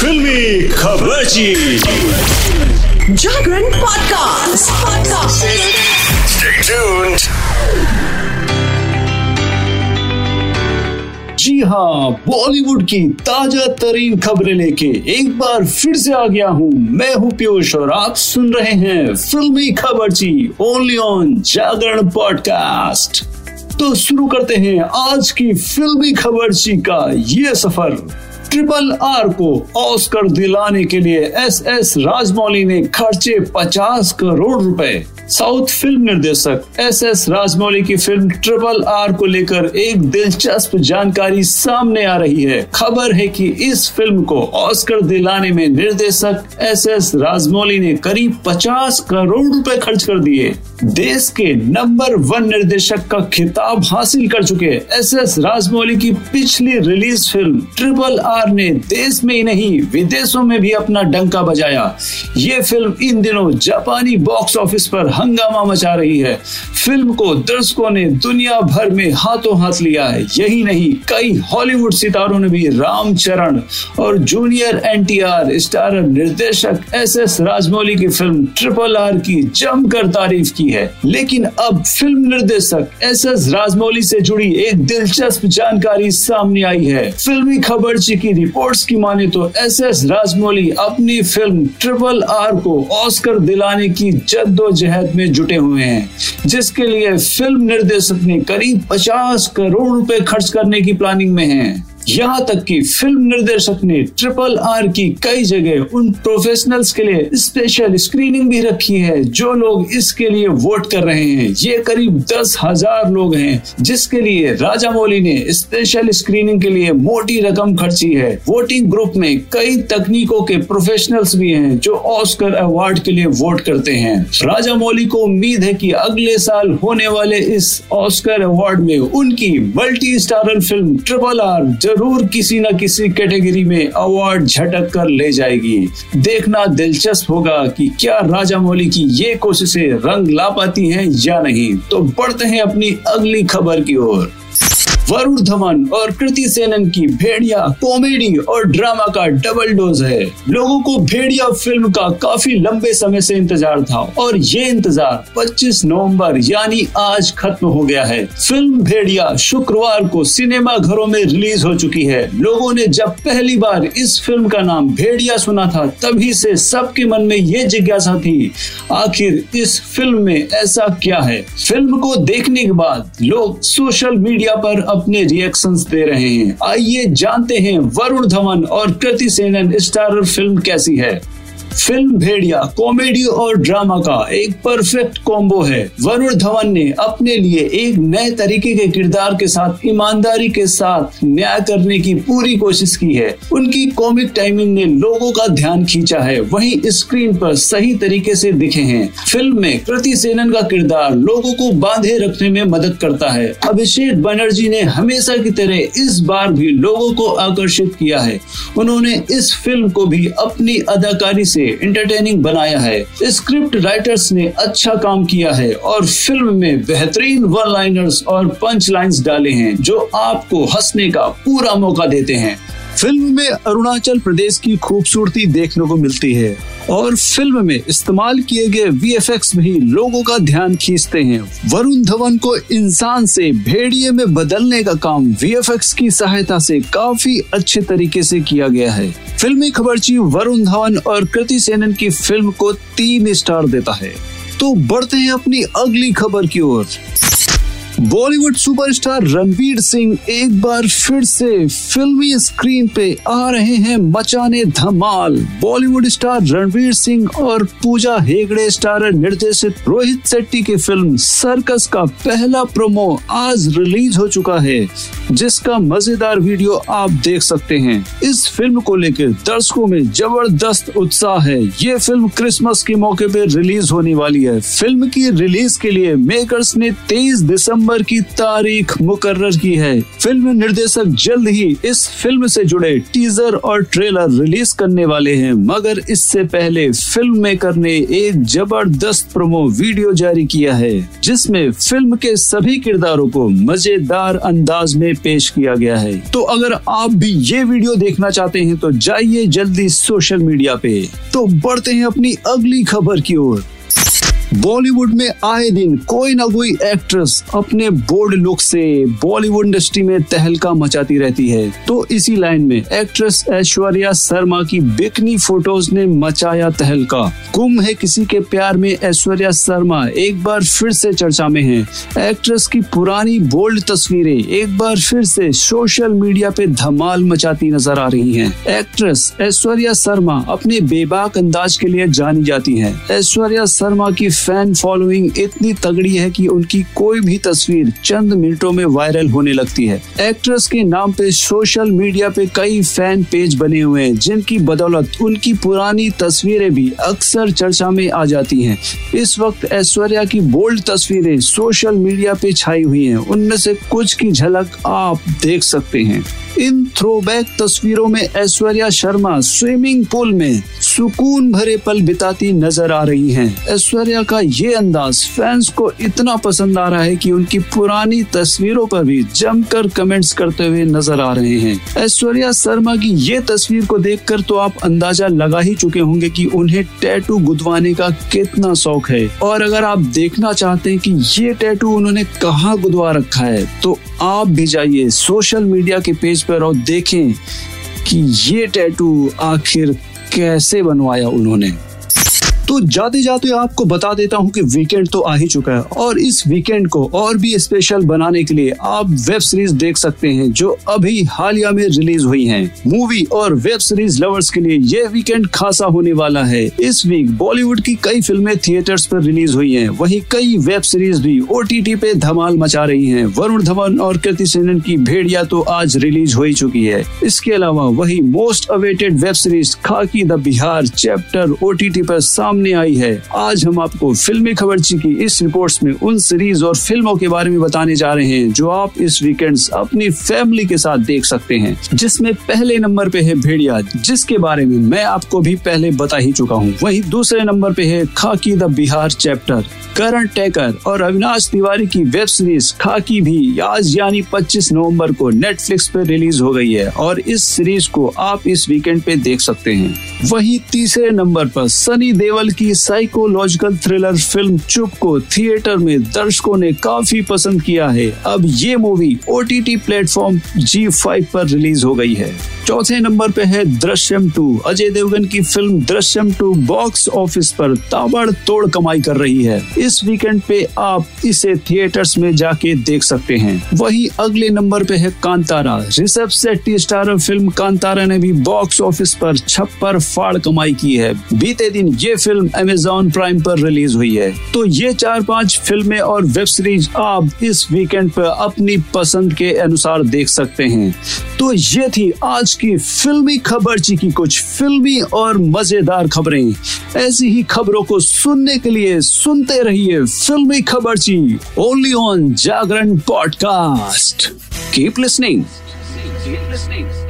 फिल्मी खबर जागरण podcast podcast जी हाँ बॉलीवुड की ताज़ा तरीन खबरें लेके एक बार फिर से आ गया हूँ। मैं हूँ पीयूष और आप सुन रहे हैं फिल्मी खबरची ओनली ऑन जागरण पॉडकास्ट तो शुरू करते हैं आज की फिल्मी खबरची का ये सफ़र। ट्रिपल आर को ऑस्कर दिलाने के लिए एस एस राजमौली ने खर्चे 50 करोड़ रुपए। साउथ फ़िल्म निर्देशक एस एस राजमौली की फ़िल्म ट्रिपल आर को लेकर एक दिलचस्प जानकारी सामने आ रही है। खबर है कि इस फ़िल्म को ऑस्कर दिलाने में निर्देशक एस एस राजमौली ने करीब 50 करोड़ रुपए खर्च कर दिए। देश के नंबर वन निर्देशक का खिताब हासिल कर चुके एस एस राजमौली की पिछली रिलीज़ फ़िल्म ट्रिपल आर ने देश में ही नहीं, विदेशों में भी अपना डंका बजाया। ये फ़िल्म इन दिनों जापानी बॉक्स ऑफ़िस पर हंगामा मचा रही है। फ़िल्म को, दर्शकों ने दुनिया भर में हाथों हाथ लिया है। यही नहीं, कई हॉलीवुड सितारों ने भी रामचरण और जूनियर एनटीआर स्टारर निर्देशक एस एस राजमौली की फ़िल्म ट्रिपल आर की जमकर तारीफ़ की है। लेकिन अब फ़िल्म निर्देशक एस एस राजमौली से जुड़ी एक दिलचस्प जानकारी सामने आई है। फिल्मी खबर की रिपोर्ट्स की माने तो एस एस राजमौली अपनी फ़िल्म ट्रिपल आर को ऑस्कर दिलाने की जद्दोजहद में जुटे हुए हैं, जिसके लिए फ़िल्म निर्देशक ने करीब 50 करोड़ रुपए खर्च करने की प्लानिंग में हैं। यहाँ तक कि फ़िल्म निर्देशक ने ट्रिपल आर की कई जगह उन प्रोफेशनल्स के लिए स्पेशल स्क्रीनिंग भी रखी है, जो लोग इसके लिए वोट कर रहे हैं। ये करीब दस हज़ार लोग हैं, जिसके लिए राजा मौली ने स्पेशल स्क्रीनिंग के लिए मोटी रकम खर्ची है। वोटिंग ग्रुप में कई तकनीकों के प्रोफेशनल्स भी हैं, जो ऑस्कर अवार्ड के लिए वोट करते हैं। राजा मौली को उम्मीद है कि अगले साल होने वाले इस ऑस्कर अवार्ड में उनकी multi starrer film triple R ज़रूर किसी न किसी कैटेगरी में अवार्ड झटक कर ले जाएगी। देखना दिलचस्प होगा कि क्या राजा मौली की ये कोशिशें रंग ला पाती हैं या नहीं। तो बढ़ते हैं अपनी अगली खबर की ओर। वरुण धवन और कृति सेनन की भेड़िया, कॉमेडी और ड्रामा का डबल डोज है। लोगों को भेड़िया फ़िल्म का काफ़ी लंबे समय से इंतज़ार था और ये इंतज़ार 25 नवंबर, यानी आज खत्म हो गया है। फ़िल्म भेड़िया शुक्रवार को सिनेमा घरों में रिलीज़ हो चुकी है। लोगों ने जब पहली बार इस फ़िल्म का नाम भेड़िया सुना था, तभी से सबके मन में ये जिज्ञासा थी, आखिर इस फ़िल्म में ऐसा क्या है? फ़िल्म को देखने के बाद लोग सोशल मीडिया पर अपने रिएक्शन दे रहे हैं। आइए जानते हैं वरुण धवन और कृति सेनन, स्टारर फ़िल्म कैसी है। फ़िल्म भेड़िया, कॉमेडी और ड्रामा का एक परफेक्ट कॉम्बो है। वरुण धवन ने अपने लिए एक नए तरीके के किरदार के साथ, ईमानदारी के साथ न्याय करने की पूरी कोशिश की है। उनकी कॉमिक टाइमिंग ने लोगों का ध्यान खींचा है। वहीं स्क्रीन पर सही तरीके से दिखे हैं। फ़िल्म में कृति सेनन का किरदार लोगों को बांधे रखने में मदद करता है। अभिषेक बनर्जी ने हमेशा की तरह इस बार भी लोगों को आकर्षित किया है। उन्होंने इस फ़िल्म को भी अपनी अदाकारी से इंटरटेनिंग बनाया है। स्क्रिप्ट राइटर्स ने अच्छा काम किया है और फ़िल्म में बेहतरीन वन लाइनर्स और पंच लाइन्स डाले हैं, जो आपको हंसने का पूरा मौका देते हैं। फ़िल्म में अरुणाचल प्रदेश की खूबसूरती देखने को मिलती है। और फ़िल्म में इस्तेमाल किए गए वी भी लोगों का ध्यान खींचते हैं। वरुण धवन को इंसान से भेड़िए में बदलने का काम वीएफएक्स की सहायता से काफ़ी अच्छे तरीके से किया गया है। फिल्मी खबरची वरुण धवन और कृति सेनन की फ़िल्म को तीन स्टार देता है। तो बढ़ते हैं अपनी अगली खबर की ओर। बॉलीवुड सुपरस्टार रणवीर सिंह एक बार फिर से फिल्मी स्क्रीन पे आ रहे हैं मचाने धमाल। बॉलीवुड स्टार रणवीर सिंह और पूजा हेगड़े स्टार निर्देशित रोहित शेट्टी की फ़िल्म सर्कस का पहला प्रोमो आज रिलीज़ हो चुका है, जिसका मज़ेदार वीडियो आप देख सकते हैं। इस फ़िल्म को लेकर दर्शकों में ज़बरदस्त उत्साह है। ये फ़िल्म क्रिसमस के मौके पर रिलीज़ होने वाली है। फ़िल्म की रिलीज़ के लिए मेकर्स ने 23 दिसंबर दिसंबर की तारीख मुकर्र की है। फ़िल्म निर्देशक जल्द ही इस फ़िल्म से जुड़े टीजर और ट्रेलर रिलीज़ करने वाले हैं, मगर इससे पहले फ़िल्म मेकर ने एक ज़बरदस्त प्रोमो वीडियो जारी किया है, जिसमें फ़िल्म के सभी किरदारों को मज़ेदार अंदाज में पेश किया गया है। तो अगर आप भी ये वीडियो देखना चाहते हैं तो जाइए जल्दी सोशल मीडिया पे। तो बढ़ते हैं अपनी अगली खबर की ओर। बॉलीवुड में आए दिन कोई ना कोई एक्ट्रेस अपने बोल्ड लुक से बॉलीवुड इंडस्ट्री में तहलका मचाती रहती है। तो इसी लाइन में एक्ट्रेस ऐश्वर्या शर्मा की बिकनी फ़ोटोज़ ने मचाया तहलका। गुम है किसी के प्यार में ऐश्वर्या शर्मा। एक बार फिर से चर्चा में है। एक्ट्रेस की पुरानी बोल्ड तस्वीरें एक बार फिर से सोशल मीडिया पे धमाल मचाती नज़र आ रही हैं। एक्ट्रेस ऐश्वर्या शर्मा अपने बेबाक अंदाज के लिए जानी जाती है। ऐश्वर्या शर्मा की फ़ैन फॉलोइंग इतनी तगड़ी है कि उनकी कोई भी तस्वीर चंद मिनटों में वायरल होने लगती है। एक्ट्रेस के नाम पे सोशल मीडिया पे कई फ़ैन पेज बने हुए हैं, जिनकी बदौलत उनकी पुरानी तस्वीरें भी अक्सर चर्चा में आ जाती हैं। इस वक्त ऐश्वर्या की बोल्ड तस्वीरें सोशल मीडिया पे छाई हुई हैं। उनमें से कुछ की झलक आप देख सकते हैं। इन थ्रोबैक तस्वीरों में ऐश्वर्या शर्मा स्विमिंग पूल में सुकून भरे पल बिताती नज़र आ रही हैं। ऐश्वर्या का ये अंदाज फैंस को इतना पसंद आ रहा है कि उनकी पुरानी तस्वीरों पर भी जमकर कमेंट्स करते हुए नज़र आ रहे हैं ऐश्वर्या शर्मा की ये तस्वीर को देखकर तो आप अंदाज़ा लगा ही चुके होंगे कि उन्हें टैटू गुदवाने का कितना शौक है और अगर आप देखना चाहते हैं कि ये टैटू उन्होंने कहाँ गुदवा रखा है तो आप भी जाइए सोशल मीडिया के पेज पर और देखें कि ये टैटू आखिर कैसे बनवाया उन्होंने? तो जाते जाते आपको बता देता हूँ कि वीकेंड तो आ ही चुका है और इस वीकेंड को और भी स्पेशल बनाने के लिए आप वेब सीरीज़ देख सकते हैं, जो अभी हालिया में रिलीज़ हुई हैं। मूवी और वेब सीरीज़ लवर्स के लिए यह वीकेंड खासा होने वाला है। इस वीक बॉलीवुड की कई फ़िल्में थिएटर्स पर रिलीज़ हुई हैं। वहीं कई वेब सीरीज़ भी ओटीटी पे धमाल मचा रही है। वरुण धवन और कृति सेनन की भेड़िया तो आज रिलीज़ हो ही चुकी है। इसके अलावा वही most awaited web series Khakee the Bihar chapter ओ पर सामने सामने आई है। आज हम आपको फिल्मी खबरची की इस रिपोर्ट में उन सीरीज़ और फ़िल्मों के बारे में बताने जा रहे हैं, जो आप इस वीकेंड अपनी फैमिली के साथ देख सकते हैं, जिसमें पहले नंबर पे है भेड़िया, जिसके बारे में मैं आपको भी पहले बता ही चुका हूँ। वही दूसरे नंबर पे है खाकी द बिहार चैप्टर करण टेकर और अविनाश तिवारी की वेब सीरीज़ खाकी भी आज यानी 25 नवंबर को नेटफ्लिक्स पे रिलीज़ हो गई है और इस सीरीज़ को आप इस वीकेंड पे देख सकते हैं। वही तीसरे नंबर पर सनी देवल की साइकोलॉजिकल थ्रिलर फ़िल्म चुप को थिएटर में दर्शकों ने काफ़ी पसंद किया है। अब ये movie O T T platform Zee five पर रिलीज़ हो गई है। चौथे नंबर पे है दृश्यम टू। अजय देवगन की film Drishyam two box office पर ताबड़ तोड़ कमाई कर रही है। इस वीकेंड पे आप इसे थिएटर्स में जाके देख सकते हैं। वही अगले नंबर पे है कांतारा। ऋषभ शेट्टी स्टार फ़िल्म कांतारा ने भी बॉक्स ऑफ़िस पर छप्पर फाड़ कमाई की है। बीते दिन ये फ़िल्म अमेजोन प्राइम पर रिलीज़ हुई है। तो ये चार पाँच फ़िल्में और वेब सीरीज़ आप इस वीकेंड पर अपनी पसंद के अनुसार देख सकते हैं। तो ये थी आज की फिल्मी खबरची की कुछ फिल्मी और मज़ेदार खबरें। ऐसी ही खबरों को सुनने के लिए सुनते रहिए फिल्मी खबरची only on Jagran podcast. Keep listening Keep listening.